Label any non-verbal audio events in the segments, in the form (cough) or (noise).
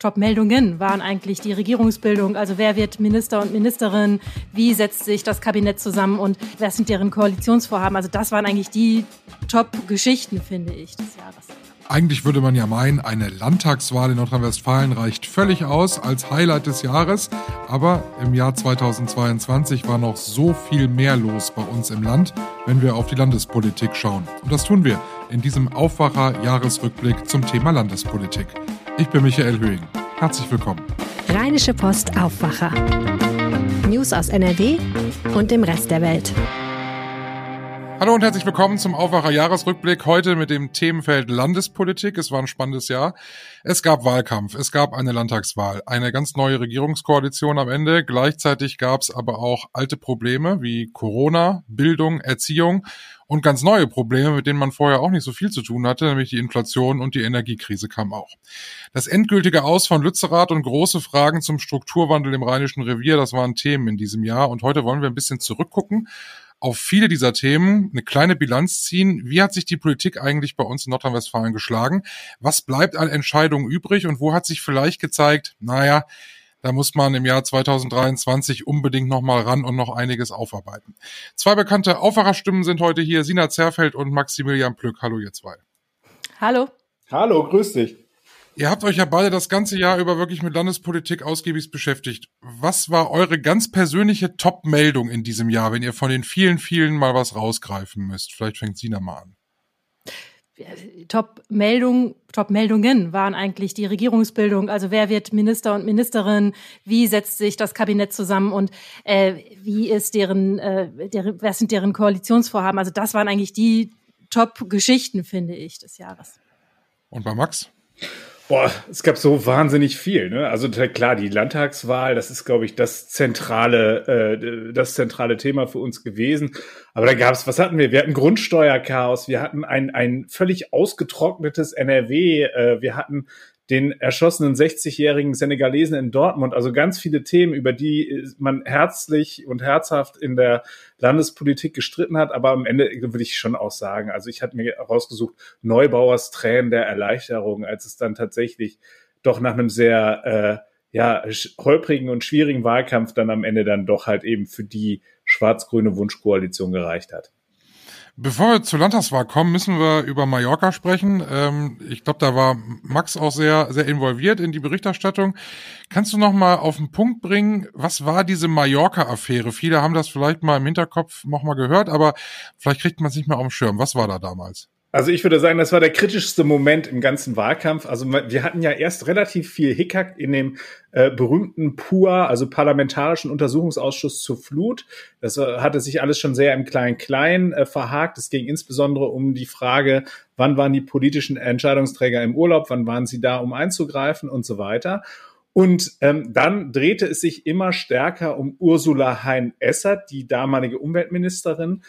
Top-Meldungen waren eigentlich die Regierungsbildung. Also wer wird Minister und Ministerin? Wie setzt sich das Kabinett zusammen und wer sind deren Koalitionsvorhaben? Also das waren eigentlich die Top-Geschichten, finde ich, des Jahres. Eigentlich würde man ja meinen, eine Landtagswahl in Nordrhein-Westfalen reicht völlig aus als Highlight des Jahres. Aber im Jahr 2022 war noch so viel mehr los bei uns im Land, wenn wir auf die Landespolitik schauen. Und das tun wir in diesem Aufwacher-Jahresrückblick zum Thema Landespolitik. Ich bin Michael Höhing. Herzlich willkommen. Rheinische Post Aufwacher. News aus NRW und dem Rest der Welt. Hallo und herzlich willkommen zum Aufwacher Jahresrückblick. Heute mit dem Themenfeld Landespolitik. Es war ein spannendes Jahr. Es gab Wahlkampf, es gab eine Landtagswahl, eine ganz neue Regierungskoalition am Ende. Gleichzeitig gab es aber auch alte Probleme wie Corona, Bildung, Erziehung und ganz neue Probleme, mit denen man vorher auch nicht so viel zu tun hatte, nämlich die Inflation und die Energiekrise kam auch. Das endgültige Aus von Lützerath und große Fragen zum Strukturwandel im Rheinischen Revier, das waren Themen in diesem Jahr. Und heute wollen wir ein bisschen zurückgucken auf viele dieser Themen eine kleine Bilanz ziehen. Wie hat sich die Politik eigentlich bei uns in Nordrhein-Westfalen geschlagen? Was bleibt an Entscheidungen übrig und wo hat sich vielleicht gezeigt, naja, da muss man im Jahr 2023 unbedingt nochmal ran und noch einiges aufarbeiten. Zwei bekannte Aufwacherstimmen sind heute hier, Sina Zerfeld und Maximilian Plück. Hallo ihr zwei. Hallo. Hallo, grüß dich. Ihr habt euch ja beide das ganze Jahr über wirklich mit Landespolitik ausgiebig beschäftigt. Was war eure ganz persönliche Top-Meldung in diesem Jahr, wenn ihr von den vielen, vielen mal was rausgreifen müsst? Vielleicht fängt Sina mal an. Top-Meldung, Top-Meldungen waren eigentlich die Regierungsbildung. Also wer wird Minister und Ministerin? Wie setzt sich das Kabinett zusammen und äh, wie ist deren, äh, deren, was sind deren Koalitionsvorhaben? Also das waren eigentlich die Top-Geschichten, finde ich, des Jahres. Und bei Max? Boah, es gab so wahnsinnig viel. Ne? Also klar, die Landtagswahl, das ist, glaube ich, das zentrale, äh, das zentrale Thema für uns gewesen. Aber da gab es, was hatten wir? Wir hatten Grundsteuerchaos, wir hatten ein, ein völlig ausgetrocknetes NRW, äh, wir hatten den erschossenen 60-jährigen Senegalesen in Dortmund. Also ganz viele Themen, über die man herzlich und herzhaft in der Landespolitik gestritten hat. Aber am Ende würde ich schon auch sagen, also ich hatte mir rausgesucht, Neubauers Tränen der Erleichterung, als es dann tatsächlich doch nach einem sehr äh, ja, holprigen und schwierigen Wahlkampf dann am Ende dann doch halt eben für die schwarz-grüne Wunschkoalition gereicht hat. Bevor wir zur Landtagswahl kommen, müssen wir über Mallorca sprechen. Ähm, ich glaube, da war Max auch sehr, sehr involviert in die Berichterstattung. Kannst du noch mal auf den Punkt bringen, was war diese Mallorca-Affäre? Viele haben das vielleicht mal im Hinterkopf noch mal gehört, aber vielleicht kriegt man es nicht mehr auf dem Schirm. Was war da damals? Also ich würde sagen, das war der kritischste Moment im ganzen Wahlkampf. Also wir hatten ja erst relativ viel Hickhack in dem äh, berühmten PUA, also Parlamentarischen Untersuchungsausschuss zur Flut. Das äh, hatte sich alles schon sehr im Klein-Klein äh, verhakt. Es ging insbesondere um die Frage, wann waren die politischen Entscheidungsträger im Urlaub, wann waren sie da, um einzugreifen und so weiter. Und ähm, dann drehte es sich immer stärker um Ursula Hein-Essert, die damalige Umweltministerin.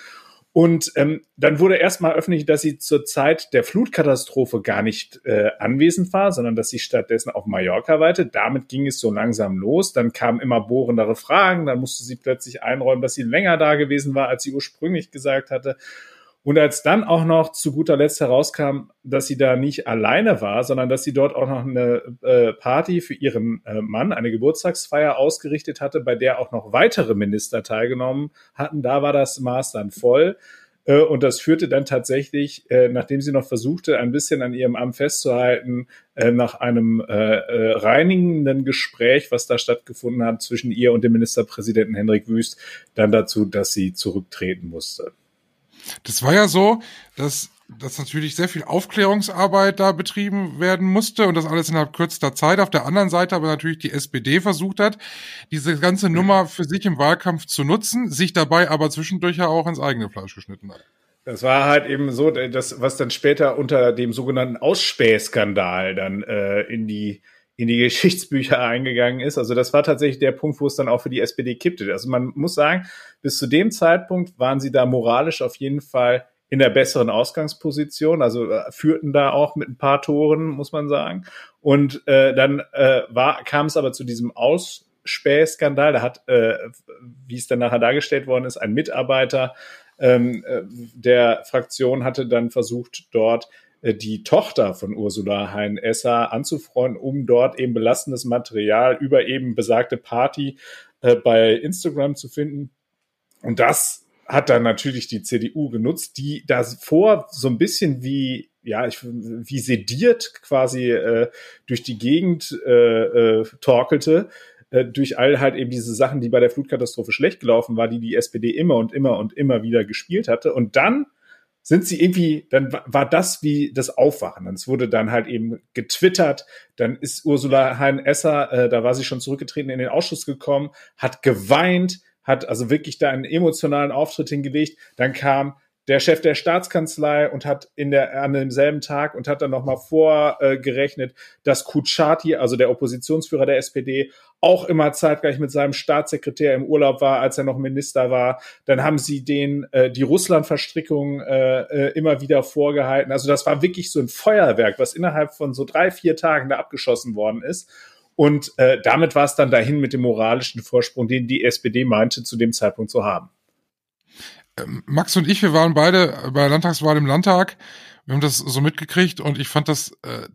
Und ähm, dann wurde erstmal öffentlich, dass sie zur Zeit der Flutkatastrophe gar nicht äh, anwesend war, sondern dass sie stattdessen auf Mallorca weite. Damit ging es so langsam los. Dann kamen immer bohrendere Fragen. Dann musste sie plötzlich einräumen, dass sie länger da gewesen war, als sie ursprünglich gesagt hatte. Und als dann auch noch zu guter Letzt herauskam, dass sie da nicht alleine war, sondern dass sie dort auch noch eine äh, Party für ihren äh, Mann, eine Geburtstagsfeier ausgerichtet hatte, bei der auch noch weitere Minister teilgenommen hatten, da war das Maß dann voll. Äh, und das führte dann tatsächlich, äh, nachdem sie noch versuchte, ein bisschen an ihrem Amt festzuhalten, äh, nach einem reinigenden Gespräch, was da stattgefunden hat zwischen ihr und dem Ministerpräsidenten Henrik Wüst, dann dazu, dass sie zurücktreten musste. Das war ja so, dass, dass natürlich sehr viel Aufklärungsarbeit da betrieben werden musste und das alles innerhalb kürzester Zeit. Auf der anderen Seite aber natürlich die SPD versucht hat, diese ganze Nummer für sich im Wahlkampf zu nutzen, sich dabei aber zwischendurch ja auch ins eigene Fleisch geschnitten hat. Das war halt eben so, das, was dann später unter dem sogenannten Ausspähskandal dann äh, in die in die (laughs) Geschichtsbücher eingegangen ist. Also das war tatsächlich der Punkt, wo es dann auch für die SPD kippte. Also man muss sagen, bis zu dem Zeitpunkt waren sie da moralisch auf jeden Fall in der besseren Ausgangsposition, also äh, führten da auch mit ein paar Toren, muss man sagen. Und äh, dann äh, war, kam es aber zu diesem Ausspähskandal. Da hat, äh, wie es dann nachher dargestellt worden ist, ein Mitarbeiter ähm, äh, der Fraktion hatte dann versucht, dort die Tochter von Ursula Hein-Esser anzufreunden, um dort eben belastendes Material über eben besagte Party äh, bei Instagram zu finden. Und das hat dann natürlich die CDU genutzt, die davor so ein bisschen wie ja, ich, wie sediert quasi äh, durch die Gegend äh, äh, torkelte, äh, durch all halt eben diese Sachen, die bei der Flutkatastrophe schlecht gelaufen war, die die SPD immer und immer und immer wieder gespielt hatte. Und dann sind sie irgendwie, dann war das wie das Aufwachen. Es wurde dann halt eben getwittert, dann ist Ursula Hein-Esser, äh, da war sie schon zurückgetreten, in den Ausschuss gekommen, hat geweint, hat also wirklich da einen emotionalen Auftritt hingelegt. Dann kam der Chef der Staatskanzlei und hat in der, an demselben Tag und hat dann nochmal vorgerechnet, dass Kuchati, also der Oppositionsführer der SPD, auch immer zeitgleich mit seinem Staatssekretär im Urlaub war, als er noch Minister war. Dann haben sie den äh, die Russland-Verstrickung äh, äh, immer wieder vorgehalten. Also das war wirklich so ein Feuerwerk, was innerhalb von so drei, vier Tagen da abgeschossen worden ist. Und äh, damit war es dann dahin mit dem moralischen Vorsprung, den die SPD meinte, zu dem Zeitpunkt zu haben. Max und ich, wir waren beide bei der Landtagswahl im Landtag. Wir haben das so mitgekriegt und ich fand das, äh,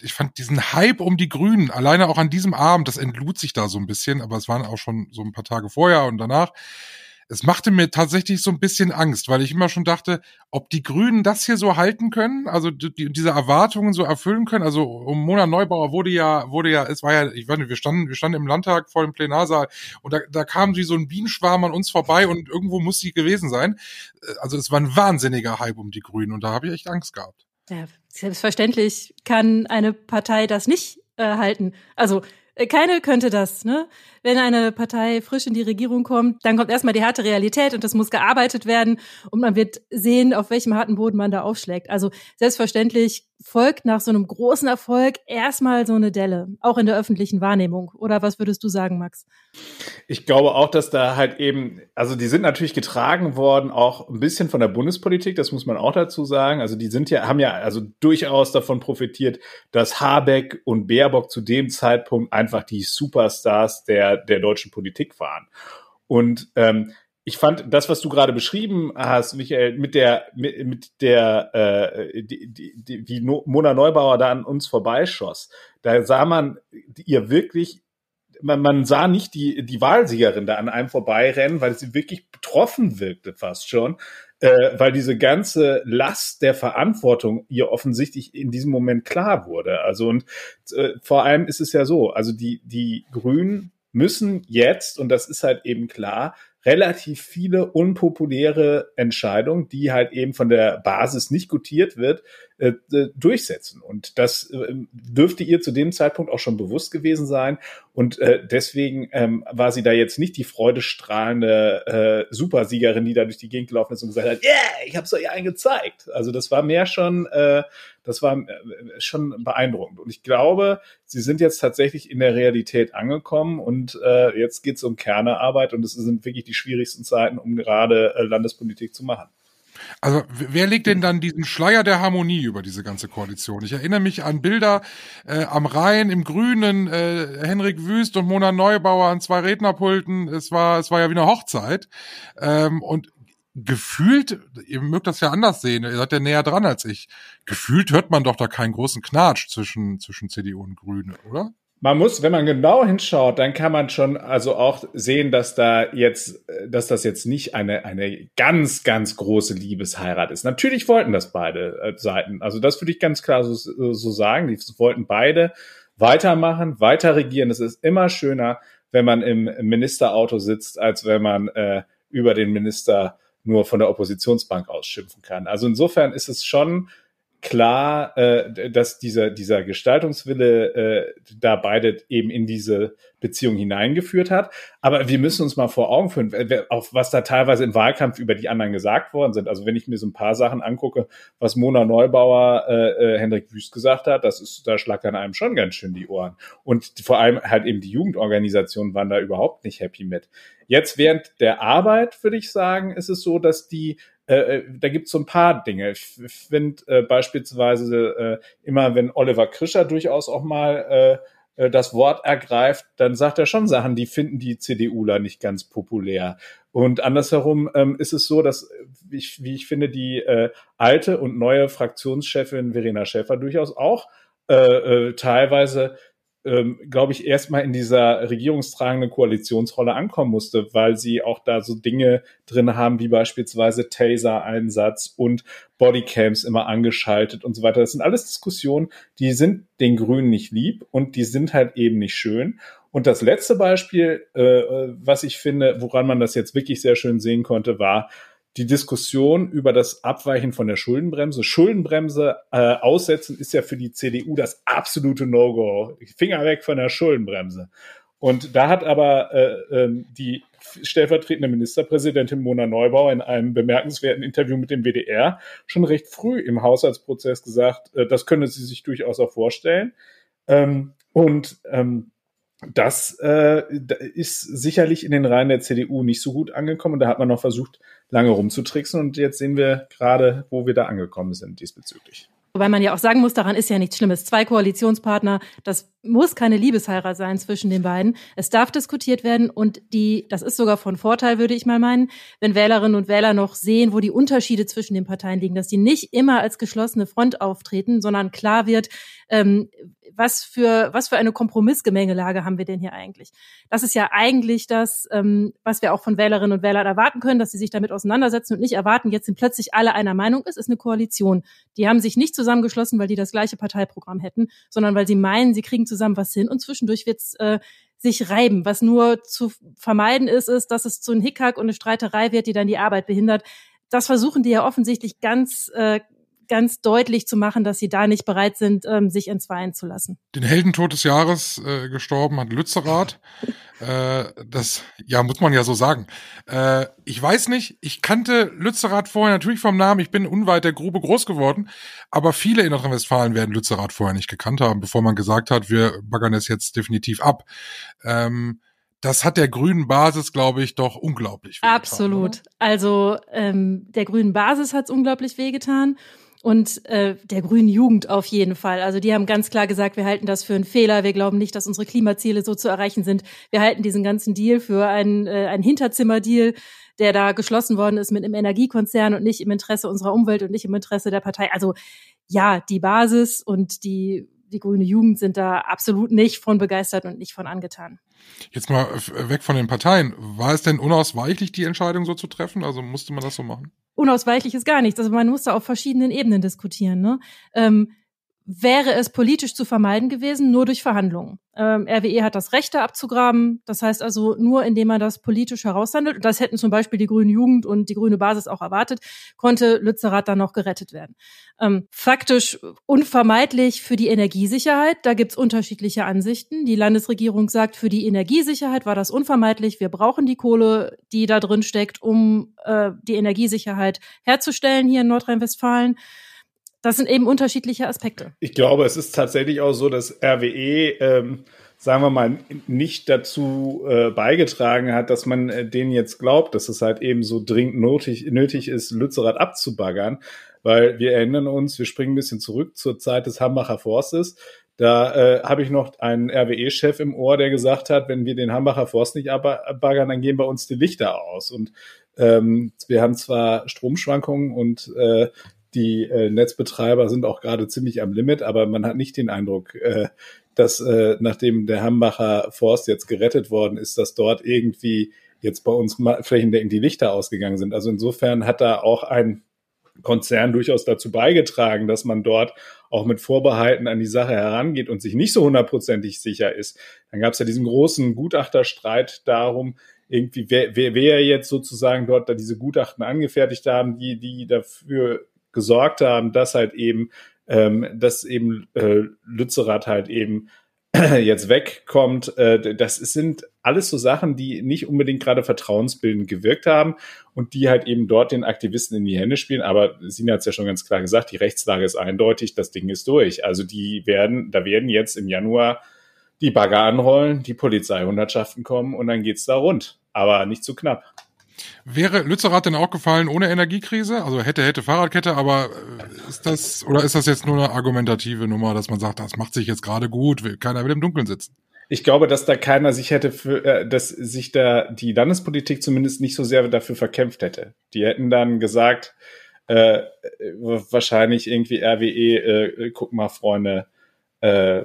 ich fand diesen Hype um die Grünen, alleine auch an diesem Abend, das entlud sich da so ein bisschen, aber es waren auch schon so ein paar Tage vorher und danach es machte mir tatsächlich so ein bisschen Angst, weil ich immer schon dachte, ob die Grünen das hier so halten können, also die, diese Erwartungen so erfüllen können. Also um Mona Neubauer wurde ja, wurde ja, es war ja, ich weiß nicht, wir standen, wir standen im Landtag vor dem Plenarsaal und da, da kam wie so ein Bienenschwarm an uns vorbei und irgendwo muss sie gewesen sein. Also es war ein wahnsinniger Hype um die Grünen und da habe ich echt Angst gehabt. Ja, selbstverständlich kann eine Partei das nicht äh, halten. Also äh, keine könnte das, ne? Wenn eine Partei frisch in die Regierung kommt, dann kommt erstmal die harte Realität und das muss gearbeitet werden und man wird sehen, auf welchem harten Boden man da aufschlägt. Also selbstverständlich folgt nach so einem großen Erfolg erstmal so eine Delle, auch in der öffentlichen Wahrnehmung. Oder was würdest du sagen, Max? Ich glaube auch, dass da halt eben, also die sind natürlich getragen worden, auch ein bisschen von der Bundespolitik, das muss man auch dazu sagen. Also die sind ja, haben ja also durchaus davon profitiert, dass Habeck und Baerbock zu dem Zeitpunkt einfach die Superstars der, der deutschen Politik waren. Und ähm, ich fand das, was du gerade beschrieben hast, Michael, mit der, mit, mit der, äh, die, die, die, wie Mona Neubauer da an uns vorbeischoss, da sah man ihr wirklich, man, man sah nicht die, die Wahlsiegerin da an einem vorbeirennen, weil sie wirklich betroffen wirkte fast schon, äh, weil diese ganze Last der Verantwortung ihr offensichtlich in diesem Moment klar wurde. Also und äh, vor allem ist es ja so, also die, die Grünen müssen jetzt, und das ist halt eben klar, relativ viele unpopuläre Entscheidungen, die halt eben von der Basis nicht gutiert wird, äh, durchsetzen. Und das äh, dürfte ihr zu dem Zeitpunkt auch schon bewusst gewesen sein. Und äh, deswegen ähm, war sie da jetzt nicht die freudestrahlende äh, Supersiegerin, die da durch die Gegend gelaufen ist und gesagt hat, yeah, ich hab's euch allen gezeigt. Also das war mehr schon, äh, das war äh, schon beeindruckend. Und ich glaube, sie sind jetzt tatsächlich in der Realität angekommen und äh, jetzt geht's um Kernearbeit und es sind wirklich die schwierigsten Zeiten, um gerade äh, Landespolitik zu machen. Also wer legt denn dann diesen Schleier der Harmonie über diese ganze Koalition? Ich erinnere mich an Bilder äh, am Rhein im Grünen, äh, Henrik Wüst und Mona Neubauer an zwei Rednerpulten. Es war, es war ja wie eine Hochzeit. Ähm, und gefühlt, ihr mögt das ja anders sehen, ihr seid ja näher dran als ich. Gefühlt hört man doch da keinen großen Knatsch zwischen, zwischen CDU und Grüne, oder? Man muss, wenn man genau hinschaut, dann kann man schon also auch sehen, dass da jetzt, dass das jetzt nicht eine, eine ganz, ganz große Liebesheirat ist. Natürlich wollten das beide äh, Seiten. Also das würde ich ganz klar so, so sagen. Die wollten beide weitermachen, weiter regieren. Es ist immer schöner, wenn man im Ministerauto sitzt, als wenn man äh, über den Minister nur von der Oppositionsbank ausschimpfen kann. Also insofern ist es schon klar, äh, dass dieser, dieser Gestaltungswille äh, da beide eben in diese Beziehung hineingeführt hat. Aber wir müssen uns mal vor Augen führen, auf was da teilweise im Wahlkampf über die anderen gesagt worden sind. Also wenn ich mir so ein paar Sachen angucke, was Mona Neubauer äh, äh, Hendrik Wüst gesagt hat, das ist, da schlagt dann einem schon ganz schön die Ohren. Und vor allem halt eben die Jugendorganisationen waren da überhaupt nicht happy mit. Jetzt während der Arbeit, würde ich sagen, ist es so, dass die äh, äh, da gibt es so ein paar Dinge. Ich finde äh, beispielsweise äh, immer, wenn Oliver Krischer durchaus auch mal äh, äh, das Wort ergreift, dann sagt er schon Sachen, die finden die CDUler nicht ganz populär. Und andersherum ähm, ist es so, dass ich, wie ich finde, die äh, alte und neue Fraktionschefin Verena Schäfer durchaus auch äh, äh, teilweise ähm, glaube ich, erstmal in dieser regierungstragenden Koalitionsrolle ankommen musste, weil sie auch da so Dinge drin haben, wie beispielsweise Taser-Einsatz und Bodycams immer angeschaltet und so weiter. Das sind alles Diskussionen, die sind den Grünen nicht lieb und die sind halt eben nicht schön. Und das letzte Beispiel, äh, was ich finde, woran man das jetzt wirklich sehr schön sehen konnte, war, die Diskussion über das Abweichen von der Schuldenbremse. Schuldenbremse äh, aussetzen ist ja für die CDU das absolute No-Go. Finger weg von der Schuldenbremse. Und da hat aber äh, äh, die stellvertretende Ministerpräsidentin Mona Neubauer in einem bemerkenswerten Interview mit dem WDR schon recht früh im Haushaltsprozess gesagt, äh, das könne sie sich durchaus auch vorstellen. Ähm, und ähm, das äh, ist sicherlich in den Reihen der CDU nicht so gut angekommen. Und da hat man noch versucht, lange rumzutricksen. Und jetzt sehen wir gerade, wo wir da angekommen sind diesbezüglich. Wobei man ja auch sagen muss, daran ist ja nichts Schlimmes. Zwei Koalitionspartner, das muss keine Liebesheirat sein zwischen den beiden. Es darf diskutiert werden und die, das ist sogar von Vorteil, würde ich mal meinen, wenn Wählerinnen und Wähler noch sehen, wo die Unterschiede zwischen den Parteien liegen, dass die nicht immer als geschlossene Front auftreten, sondern klar wird, ähm, was für, was für eine Kompromissgemengelage haben wir denn hier eigentlich? Das ist ja eigentlich das, ähm, was wir auch von Wählerinnen und Wählern erwarten können, dass sie sich damit auseinandersetzen und nicht erwarten, jetzt sind plötzlich alle einer Meinung. Es ist eine Koalition. Die haben sich nicht zusammengeschlossen, weil die das gleiche Parteiprogramm hätten, sondern weil sie meinen, sie kriegen zusammen was hin und zwischendurch wird's äh, sich reiben. Was nur zu vermeiden ist, ist, dass es zu einem Hickhack und eine Streiterei wird, die dann die Arbeit behindert. Das versuchen die ja offensichtlich ganz äh, ganz deutlich zu machen, dass sie da nicht bereit sind, ähm, sich entzweien zu lassen. Den Heldentod des Jahres äh, gestorben hat Lützerath. (laughs) äh, das, ja, muss man ja so sagen. Äh, ich weiß nicht, ich kannte Lützerath vorher natürlich vom Namen, ich bin unweit der Grube groß geworden, aber viele in Nordrhein-Westfalen werden Lützerath vorher nicht gekannt haben, bevor man gesagt hat, wir baggern es jetzt definitiv ab. Ähm, das hat der grünen Basis, glaube ich, doch unglaublich wehgetan. Absolut. Oder? Also ähm, der grünen Basis hat es unglaublich wehgetan und äh, der grünen Jugend auf jeden Fall. Also die haben ganz klar gesagt, wir halten das für einen Fehler. Wir glauben nicht, dass unsere Klimaziele so zu erreichen sind. Wir halten diesen ganzen Deal für einen, äh, einen Hinterzimmerdeal, der da geschlossen worden ist mit einem Energiekonzern und nicht im Interesse unserer Umwelt und nicht im Interesse der Partei. Also ja, die Basis und die die grüne Jugend sind da absolut nicht von begeistert und nicht von angetan. Jetzt mal weg von den Parteien. War es denn unausweichlich, die Entscheidung so zu treffen? Also musste man das so machen? Unausweichlich ist gar nichts. Also man musste auf verschiedenen Ebenen diskutieren. Ne? Ähm, wäre es politisch zu vermeiden gewesen, nur durch Verhandlungen. Ähm, RWE hat das Recht, da abzugraben. Das heißt also, nur indem man das politisch heraushandelt, und das hätten zum Beispiel die Grüne Jugend und die Grüne Basis auch erwartet, konnte Lützerath dann noch gerettet werden. Ähm, faktisch unvermeidlich für die Energiesicherheit, da gibt's unterschiedliche Ansichten. Die Landesregierung sagt, für die Energiesicherheit war das unvermeidlich. Wir brauchen die Kohle, die da drin steckt, um äh, die Energiesicherheit herzustellen hier in Nordrhein-Westfalen das sind eben unterschiedliche Aspekte. Ich glaube, es ist tatsächlich auch so, dass RWE, ähm, sagen wir mal, nicht dazu äh, beigetragen hat, dass man äh, denen jetzt glaubt, dass es halt eben so dringend nötig, nötig ist, Lützerath abzubaggern. Weil wir erinnern uns, wir springen ein bisschen zurück zur Zeit des Hambacher Forstes. Da äh, habe ich noch einen RWE-Chef im Ohr, der gesagt hat, wenn wir den Hambacher Forst nicht abbaggern, dann gehen bei uns die Lichter aus. Und ähm, wir haben zwar Stromschwankungen und äh, die äh, Netzbetreiber sind auch gerade ziemlich am Limit, aber man hat nicht den Eindruck, äh, dass äh, nachdem der Hambacher Forst jetzt gerettet worden ist, dass dort irgendwie jetzt bei uns flächendeckend die Lichter ausgegangen sind. Also insofern hat da auch ein Konzern durchaus dazu beigetragen, dass man dort auch mit Vorbehalten an die Sache herangeht und sich nicht so hundertprozentig sicher ist. Dann gab es ja diesen großen Gutachterstreit darum, irgendwie, wer, wer, wer jetzt sozusagen dort da diese Gutachten angefertigt haben, die, die dafür gesorgt haben, dass halt eben, ähm, dass eben äh, Lützerath halt eben (clears throat) jetzt wegkommt. Äh, das sind alles so Sachen, die nicht unbedingt gerade vertrauensbildend gewirkt haben und die halt eben dort den Aktivisten in die Hände spielen. Aber Sina hat es ja schon ganz klar gesagt, die Rechtslage ist eindeutig, das Ding ist durch. Also die werden, da werden jetzt im Januar die Bagger anrollen, die Polizeihundertschaften kommen und dann geht's da rund. Aber nicht zu knapp. Wäre Lützerath denn auch gefallen ohne Energiekrise? Also hätte, hätte Fahrradkette, aber äh, ist das, oder ist das jetzt nur eine argumentative Nummer, dass man sagt, das macht sich jetzt gerade gut, will keiner will im Dunkeln sitzen? ich glaube, dass da keiner sich hätte für, äh, dass sich da die Landespolitik zumindest nicht so sehr dafür verkämpft hätte. Die hätten dann gesagt, äh, wahrscheinlich irgendwie RWE, äh, guck mal, Freunde, äh,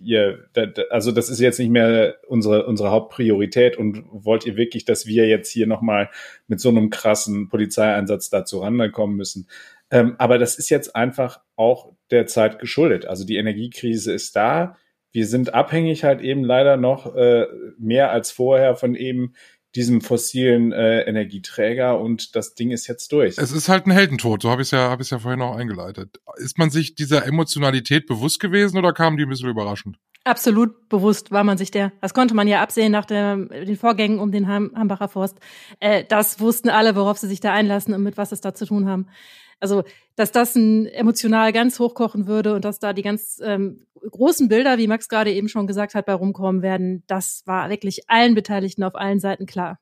ihr, also das ist jetzt nicht mehr unsere, unsere Hauptpriorität und wollt ihr wirklich, dass wir jetzt hier nochmal mit so einem krassen Polizeieinsatz dazu rankommen müssen? Ähm, aber das ist jetzt einfach auch der Zeit geschuldet. Also die Energiekrise ist da. Wir sind abhängig halt eben leider noch äh, mehr als vorher von eben diesem fossilen äh, Energieträger und das Ding ist jetzt durch. Es ist halt ein Heldentod, so habe ich es ja, hab ich's ja vorhin auch eingeleitet. Ist man sich dieser Emotionalität bewusst gewesen oder kam die ein bisschen überraschend? Absolut bewusst war man sich der. Das konnte man ja absehen nach der, den Vorgängen um den Ham, Hambacher Forst. Äh, das wussten alle, worauf sie sich da einlassen und mit was es da zu tun haben. Also, dass das ein emotional ganz hochkochen würde und dass da die ganz ähm, großen Bilder, wie Max gerade eben schon gesagt hat, bei rumkommen werden, das war wirklich allen Beteiligten auf allen Seiten klar.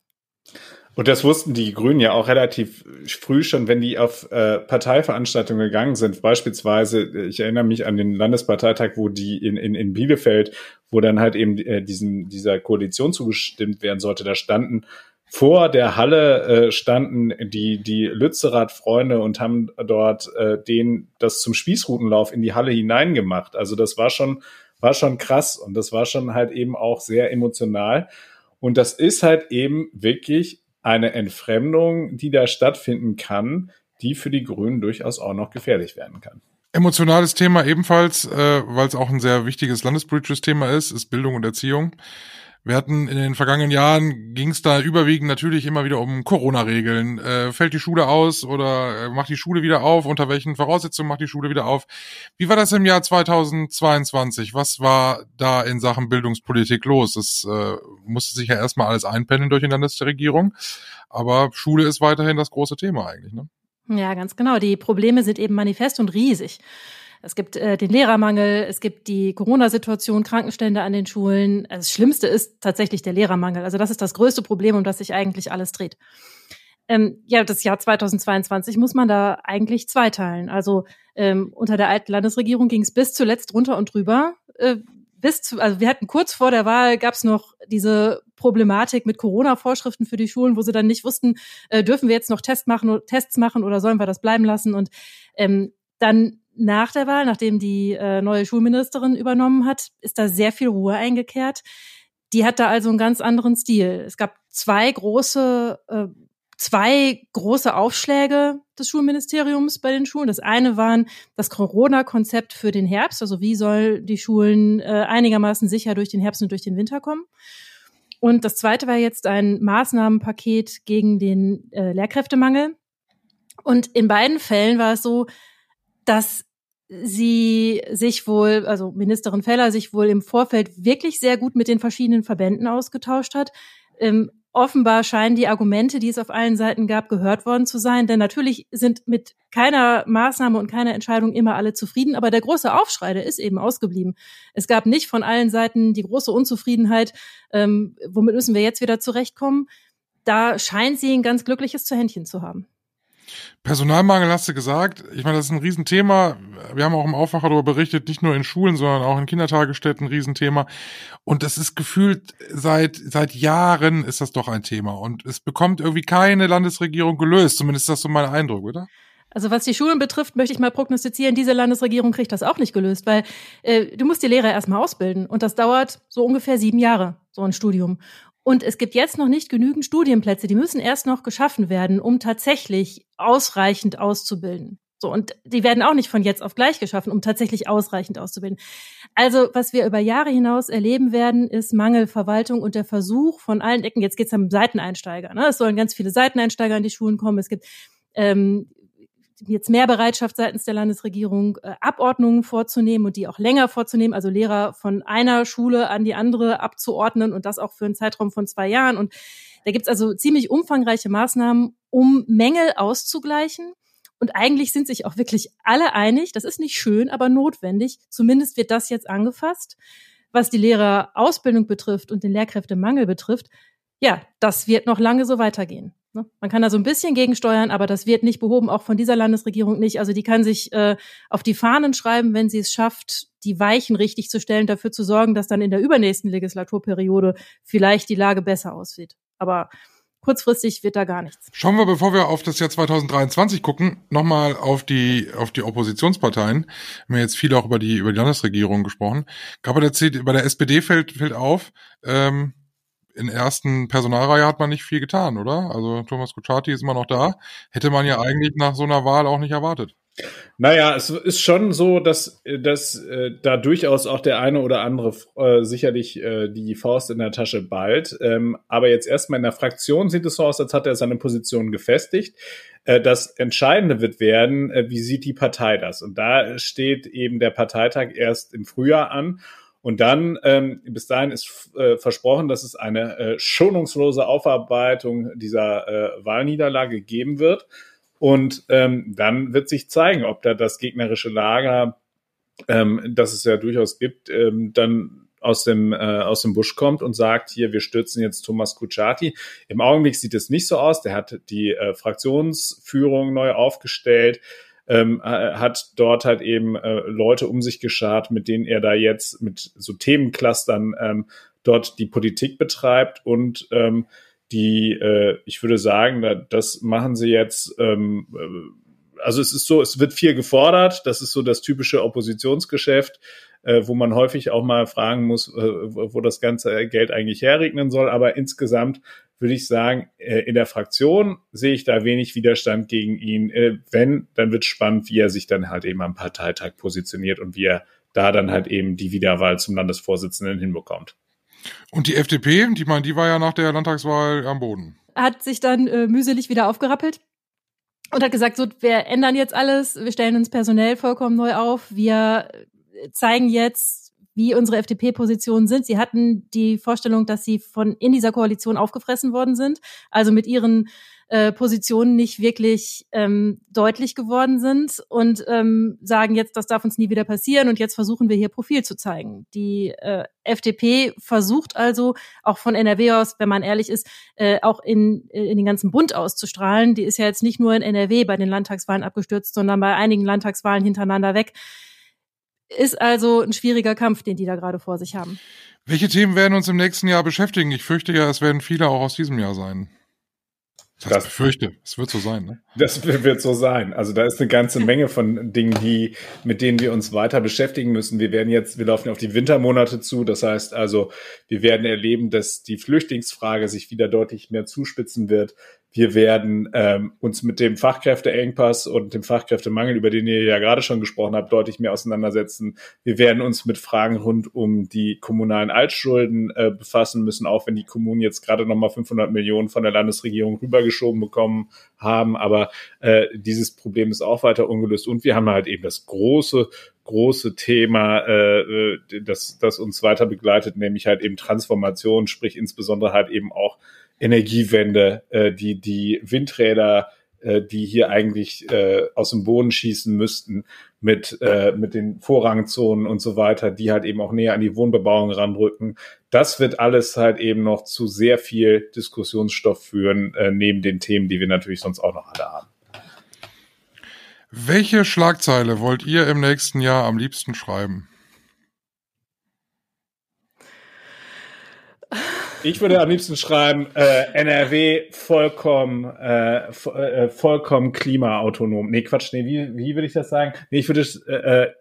Und das wussten die Grünen ja auch relativ früh schon, wenn die auf äh, Parteiveranstaltungen gegangen sind. Beispielsweise, ich erinnere mich an den Landesparteitag, wo die in, in, in Bielefeld, wo dann halt eben äh, diesen, dieser Koalition zugestimmt werden sollte, da standen vor der Halle äh, standen die, die Lützerath-Freunde und haben dort äh, den, das zum Spießrutenlauf in die Halle hineingemacht. Also das war schon, war schon krass und das war schon halt eben auch sehr emotional. Und das ist halt eben wirklich eine Entfremdung, die da stattfinden kann, die für die Grünen durchaus auch noch gefährlich werden kann. Emotionales Thema ebenfalls, äh, weil es auch ein sehr wichtiges landespolitisches Thema ist, ist Bildung und Erziehung. Wir hatten in den vergangenen Jahren ging es da überwiegend natürlich immer wieder um Corona-Regeln. Äh, fällt die Schule aus oder äh, macht die Schule wieder auf? Unter welchen Voraussetzungen macht die Schule wieder auf? Wie war das im Jahr 2022? Was war da in Sachen Bildungspolitik los? Es äh, musste sich ja erstmal alles einpendeln durch die Landesregierung. Aber Schule ist weiterhin das große Thema eigentlich. Ne? Ja, ganz genau. Die Probleme sind eben manifest und riesig. Es gibt äh, den Lehrermangel, es gibt die Corona-Situation, Krankenstände an den Schulen. Also das Schlimmste ist tatsächlich der Lehrermangel. Also das ist das größte Problem, um das sich eigentlich alles dreht. Ähm, ja, das Jahr 2022 muss man da eigentlich zweiteilen. Also ähm, unter der alten Landesregierung ging es bis zuletzt runter und drüber. Äh, bis zu, also wir hatten kurz vor der Wahl gab es noch diese Problematik mit Corona-Vorschriften für die Schulen, wo sie dann nicht wussten, äh, dürfen wir jetzt noch Test machen, Tests machen oder sollen wir das bleiben lassen? Und ähm, dann nach der Wahl, nachdem die äh, neue Schulministerin übernommen hat, ist da sehr viel Ruhe eingekehrt. Die hat da also einen ganz anderen Stil. Es gab zwei große, äh, zwei große Aufschläge des Schulministeriums bei den Schulen. Das eine waren das Corona-Konzept für den Herbst, also wie soll die Schulen äh, einigermaßen sicher durch den Herbst und durch den Winter kommen. Und das zweite war jetzt ein Maßnahmenpaket gegen den äh, Lehrkräftemangel. Und in beiden Fällen war es so, dass sie sich wohl, also Ministerin Feller sich wohl im Vorfeld wirklich sehr gut mit den verschiedenen Verbänden ausgetauscht hat. Ähm, offenbar scheinen die Argumente, die es auf allen Seiten gab, gehört worden zu sein. Denn natürlich sind mit keiner Maßnahme und keiner Entscheidung immer alle zufrieden. Aber der große Aufschrei, der ist eben ausgeblieben. Es gab nicht von allen Seiten die große Unzufriedenheit, ähm, womit müssen wir jetzt wieder zurechtkommen. Da scheint sie ein ganz glückliches Zuhändchen zu haben. Personalmangel hast du gesagt. Ich meine, das ist ein Riesenthema. Wir haben auch im Aufwacher darüber berichtet, nicht nur in Schulen, sondern auch in Kindertagesstätten ein Riesenthema. Und das ist gefühlt seit, seit Jahren ist das doch ein Thema. Und es bekommt irgendwie keine Landesregierung gelöst. Zumindest ist das so mein Eindruck, oder? Also was die Schulen betrifft, möchte ich mal prognostizieren, diese Landesregierung kriegt das auch nicht gelöst, weil äh, du musst die Lehrer erstmal ausbilden und das dauert so ungefähr sieben Jahre, so ein Studium. Und es gibt jetzt noch nicht genügend Studienplätze. Die müssen erst noch geschaffen werden, um tatsächlich ausreichend auszubilden. So, und die werden auch nicht von jetzt auf gleich geschaffen, um tatsächlich ausreichend auszubilden. Also, was wir über Jahre hinaus erleben werden, ist Mangelverwaltung und der Versuch von allen Ecken, jetzt geht's am Seiteneinsteiger. Ne? Es sollen ganz viele Seiteneinsteiger in die Schulen kommen. Es gibt ähm, jetzt mehr Bereitschaft seitens der Landesregierung, äh, Abordnungen vorzunehmen und die auch länger vorzunehmen, also Lehrer von einer Schule an die andere abzuordnen und das auch für einen Zeitraum von zwei Jahren. Und da gibt's also ziemlich umfangreiche Maßnahmen, um Mängel auszugleichen. Und eigentlich sind sich auch wirklich alle einig, das ist nicht schön, aber notwendig. Zumindest wird das jetzt angefasst. Was die Lehrerausbildung betrifft und den Lehrkräftemangel betrifft, ja, das wird noch lange so weitergehen. Ne? Man kann da so ein bisschen gegensteuern, aber das wird nicht behoben, auch von dieser Landesregierung nicht. Also die kann sich äh, auf die Fahnen schreiben, wenn sie es schafft, die Weichen richtig zu stellen, dafür zu sorgen, dass dann in der übernächsten Legislaturperiode vielleicht die Lage besser aussieht. Aber kurzfristig wird da gar nichts. Schauen wir, bevor wir auf das Jahr 2023 gucken, nochmal auf die, auf die Oppositionsparteien. Wir haben jetzt viel auch über die, über die Landesregierung gesprochen. Der, bei der SPD fällt, fällt auf, ähm, in ersten Personalreihe hat man nicht viel getan, oder? Also Thomas Kutschaty ist immer noch da. Hätte man ja eigentlich nach so einer Wahl auch nicht erwartet. Naja, es ist schon so, dass, dass äh, da durchaus auch der eine oder andere äh, sicherlich äh, die Faust in der Tasche ballt. Ähm, aber jetzt erstmal in der Fraktion sieht es so aus, als hat er seine Position gefestigt. Äh, das Entscheidende wird werden, äh, wie sieht die Partei das? Und da steht eben der Parteitag erst im Frühjahr an. Und dann, ähm, bis dahin ist äh, versprochen, dass es eine äh, schonungslose Aufarbeitung dieser äh, Wahlniederlage geben wird. Und ähm, dann wird sich zeigen, ob da das gegnerische Lager, ähm, das es ja durchaus gibt, ähm, dann aus dem, äh, aus dem Busch kommt und sagt, hier, wir stürzen jetzt Thomas Kutschaty. Im Augenblick sieht es nicht so aus. Der hat die äh, Fraktionsführung neu aufgestellt, ähm, hat dort halt eben äh, Leute um sich geschart, mit denen er da jetzt mit so Themenclustern ähm, dort die Politik betreibt und ähm, die, äh, ich würde sagen, da, das machen sie jetzt, ähm, äh, also es ist so, es wird viel gefordert, das ist so das typische Oppositionsgeschäft, äh, wo man häufig auch mal fragen muss, äh, wo das ganze Geld eigentlich herregnen soll, aber insgesamt würde ich sagen, äh, in der Fraktion sehe ich da wenig Widerstand gegen ihn. Äh, wenn, dann wird spannend, wie er sich dann halt eben am Parteitag positioniert und wie er da dann halt eben die Wiederwahl zum Landesvorsitzenden hinbekommt. Und die FDP, die meine, die war ja nach der Landtagswahl am Boden. Hat sich dann äh, mühselig wieder aufgerappelt und hat gesagt, so, wir ändern jetzt alles, wir stellen uns personell vollkommen neu auf, wir zeigen jetzt, wie unsere FDP-Positionen sind. Sie hatten die Vorstellung, dass sie von in dieser Koalition aufgefressen worden sind, also mit ihren äh, Positionen nicht wirklich ähm, deutlich geworden sind und ähm, sagen jetzt, das darf uns nie wieder passieren und jetzt versuchen wir hier Profil zu zeigen. Die äh, FDP versucht also auch von NRW aus, wenn man ehrlich ist, äh, auch in, äh, in den ganzen Bund auszustrahlen. Die ist ja jetzt nicht nur in NRW bei den Landtagswahlen abgestürzt, sondern bei einigen Landtagswahlen hintereinander weg. Ist also ein schwieriger Kampf, den die da gerade vor sich haben. Welche Themen werden uns im nächsten Jahr beschäftigen? Ich fürchte ja, es werden viele auch aus diesem Jahr sein. Das, das befürchte, es wird so sein. Ne? Das wird so sein. Also da ist eine ganze (laughs) Menge von Dingen, die, mit denen wir uns weiter beschäftigen müssen. Wir werden jetzt, wir laufen auf die Wintermonate zu. Das heißt also, wir werden erleben, dass die Flüchtlingsfrage sich wieder deutlich mehr zuspitzen wird. Wir werden ähm, uns mit dem Fachkräfteengpass und dem Fachkräftemangel, über den ihr ja gerade schon gesprochen habt, deutlich mehr auseinandersetzen. Wir werden uns mit Fragen rund um die kommunalen Altschulden äh, befassen müssen, auch wenn die Kommunen jetzt gerade nochmal 500 Millionen von der Landesregierung rübergeschoben bekommen haben. Aber äh, dieses Problem ist auch weiter ungelöst. Und wir haben halt eben das große große Thema, äh, das, das uns weiter begleitet, nämlich halt eben Transformation, sprich insbesondere halt eben auch Energiewende, äh, die, die Windräder, äh, die hier eigentlich äh, aus dem Boden schießen müssten, mit, äh, mit den Vorrangzonen und so weiter, die halt eben auch näher an die Wohnbebauung ranrücken. Das wird alles halt eben noch zu sehr viel Diskussionsstoff führen, äh, neben den Themen, die wir natürlich sonst auch noch alle haben. Welche Schlagzeile wollt ihr im nächsten Jahr am liebsten schreiben? (laughs) Ich würde am liebsten schreiben, äh, NRW vollkommen, äh, äh, vollkommen klimaautonom. Nee, Quatsch, nee, wie, wie würde ich das sagen? Nee, ich würde, äh, äh,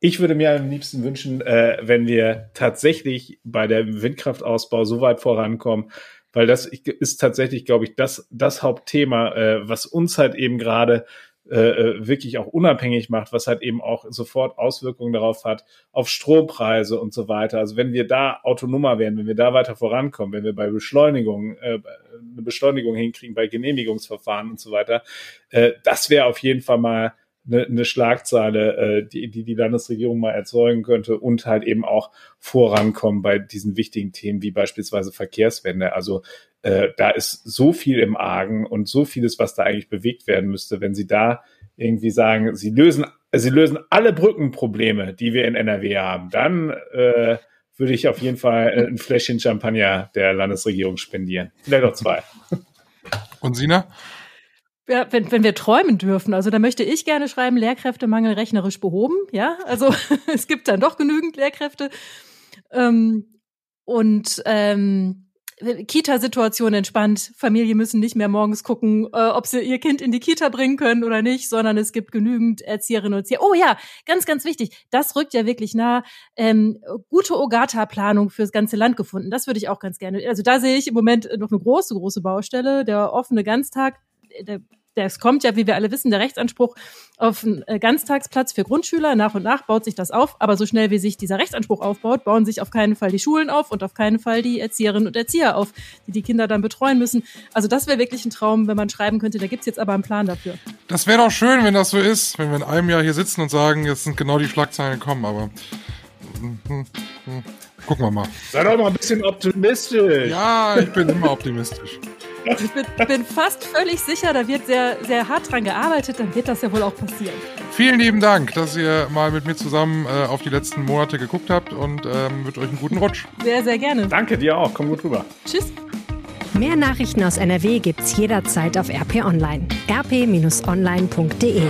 ich würde mir am liebsten wünschen, äh, wenn wir tatsächlich bei der Windkraftausbau so weit vorankommen, weil das ist tatsächlich, glaube ich, das, das Hauptthema, äh, was uns halt eben gerade äh, äh, wirklich auch unabhängig macht, was halt eben auch sofort Auswirkungen darauf hat, auf Strompreise und so weiter. Also wenn wir da autonomer werden, wenn wir da weiter vorankommen, wenn wir bei Beschleunigung äh, eine Beschleunigung hinkriegen, bei Genehmigungsverfahren und so weiter, äh, das wäre auf jeden Fall mal eine, eine Schlagzeile, äh, die, die die Landesregierung mal erzeugen könnte und halt eben auch vorankommen bei diesen wichtigen Themen wie beispielsweise Verkehrswende. Also äh, da ist so viel im Argen und so vieles, was da eigentlich bewegt werden müsste, wenn Sie da irgendwie sagen, Sie lösen, Sie lösen alle Brückenprobleme, die wir in NRW haben, dann äh, würde ich auf jeden Fall ein Fläschchen Champagner der Landesregierung spendieren. Vielleicht auch zwei. Und Sina? Ja, wenn, wenn wir träumen dürfen, also da möchte ich gerne schreiben, Lehrkräftemangel rechnerisch behoben, ja, also (laughs) es gibt dann doch genügend Lehrkräfte. Ähm, und ähm, Kita-Situation entspannt. Familien müssen nicht mehr morgens gucken, äh, ob sie ihr Kind in die Kita bringen können oder nicht, sondern es gibt genügend Erzieherinnen und Erzieher. Oh ja, ganz, ganz wichtig. Das rückt ja wirklich nah. Ähm, gute Ogata-Planung fürs ganze Land gefunden. Das würde ich auch ganz gerne. Also da sehe ich im Moment noch eine große, große Baustelle. Der offene Ganztag, der das kommt ja, wie wir alle wissen, der Rechtsanspruch auf einen äh, Ganztagsplatz für Grundschüler. Nach und nach baut sich das auf, aber so schnell wie sich dieser Rechtsanspruch aufbaut, bauen sich auf keinen Fall die Schulen auf und auf keinen Fall die Erzieherinnen und Erzieher auf, die die Kinder dann betreuen müssen. Also das wäre wirklich ein Traum, wenn man schreiben könnte, da gibt's jetzt aber einen Plan dafür. Das wäre doch schön, wenn das so ist, wenn wir in einem Jahr hier sitzen und sagen, jetzt sind genau die Schlagzeilen gekommen, aber hm, hm, hm. gucken wir mal. Sei doch mal ein bisschen optimistisch. Ja, ich bin immer optimistisch. Ich bin, bin, fast völlig sicher, da wird sehr, sehr hart dran gearbeitet, dann wird das ja wohl auch passieren. Vielen lieben Dank, dass ihr mal mit mir zusammen äh, auf die letzten Monate geguckt habt und ähm, mit euch einen guten Rutsch. Sehr, sehr gerne. Danke dir auch, komm gut rüber. Tschüss. Mehr Nachrichten aus NRW gibt's jederzeit auf RP Online. rp-online.de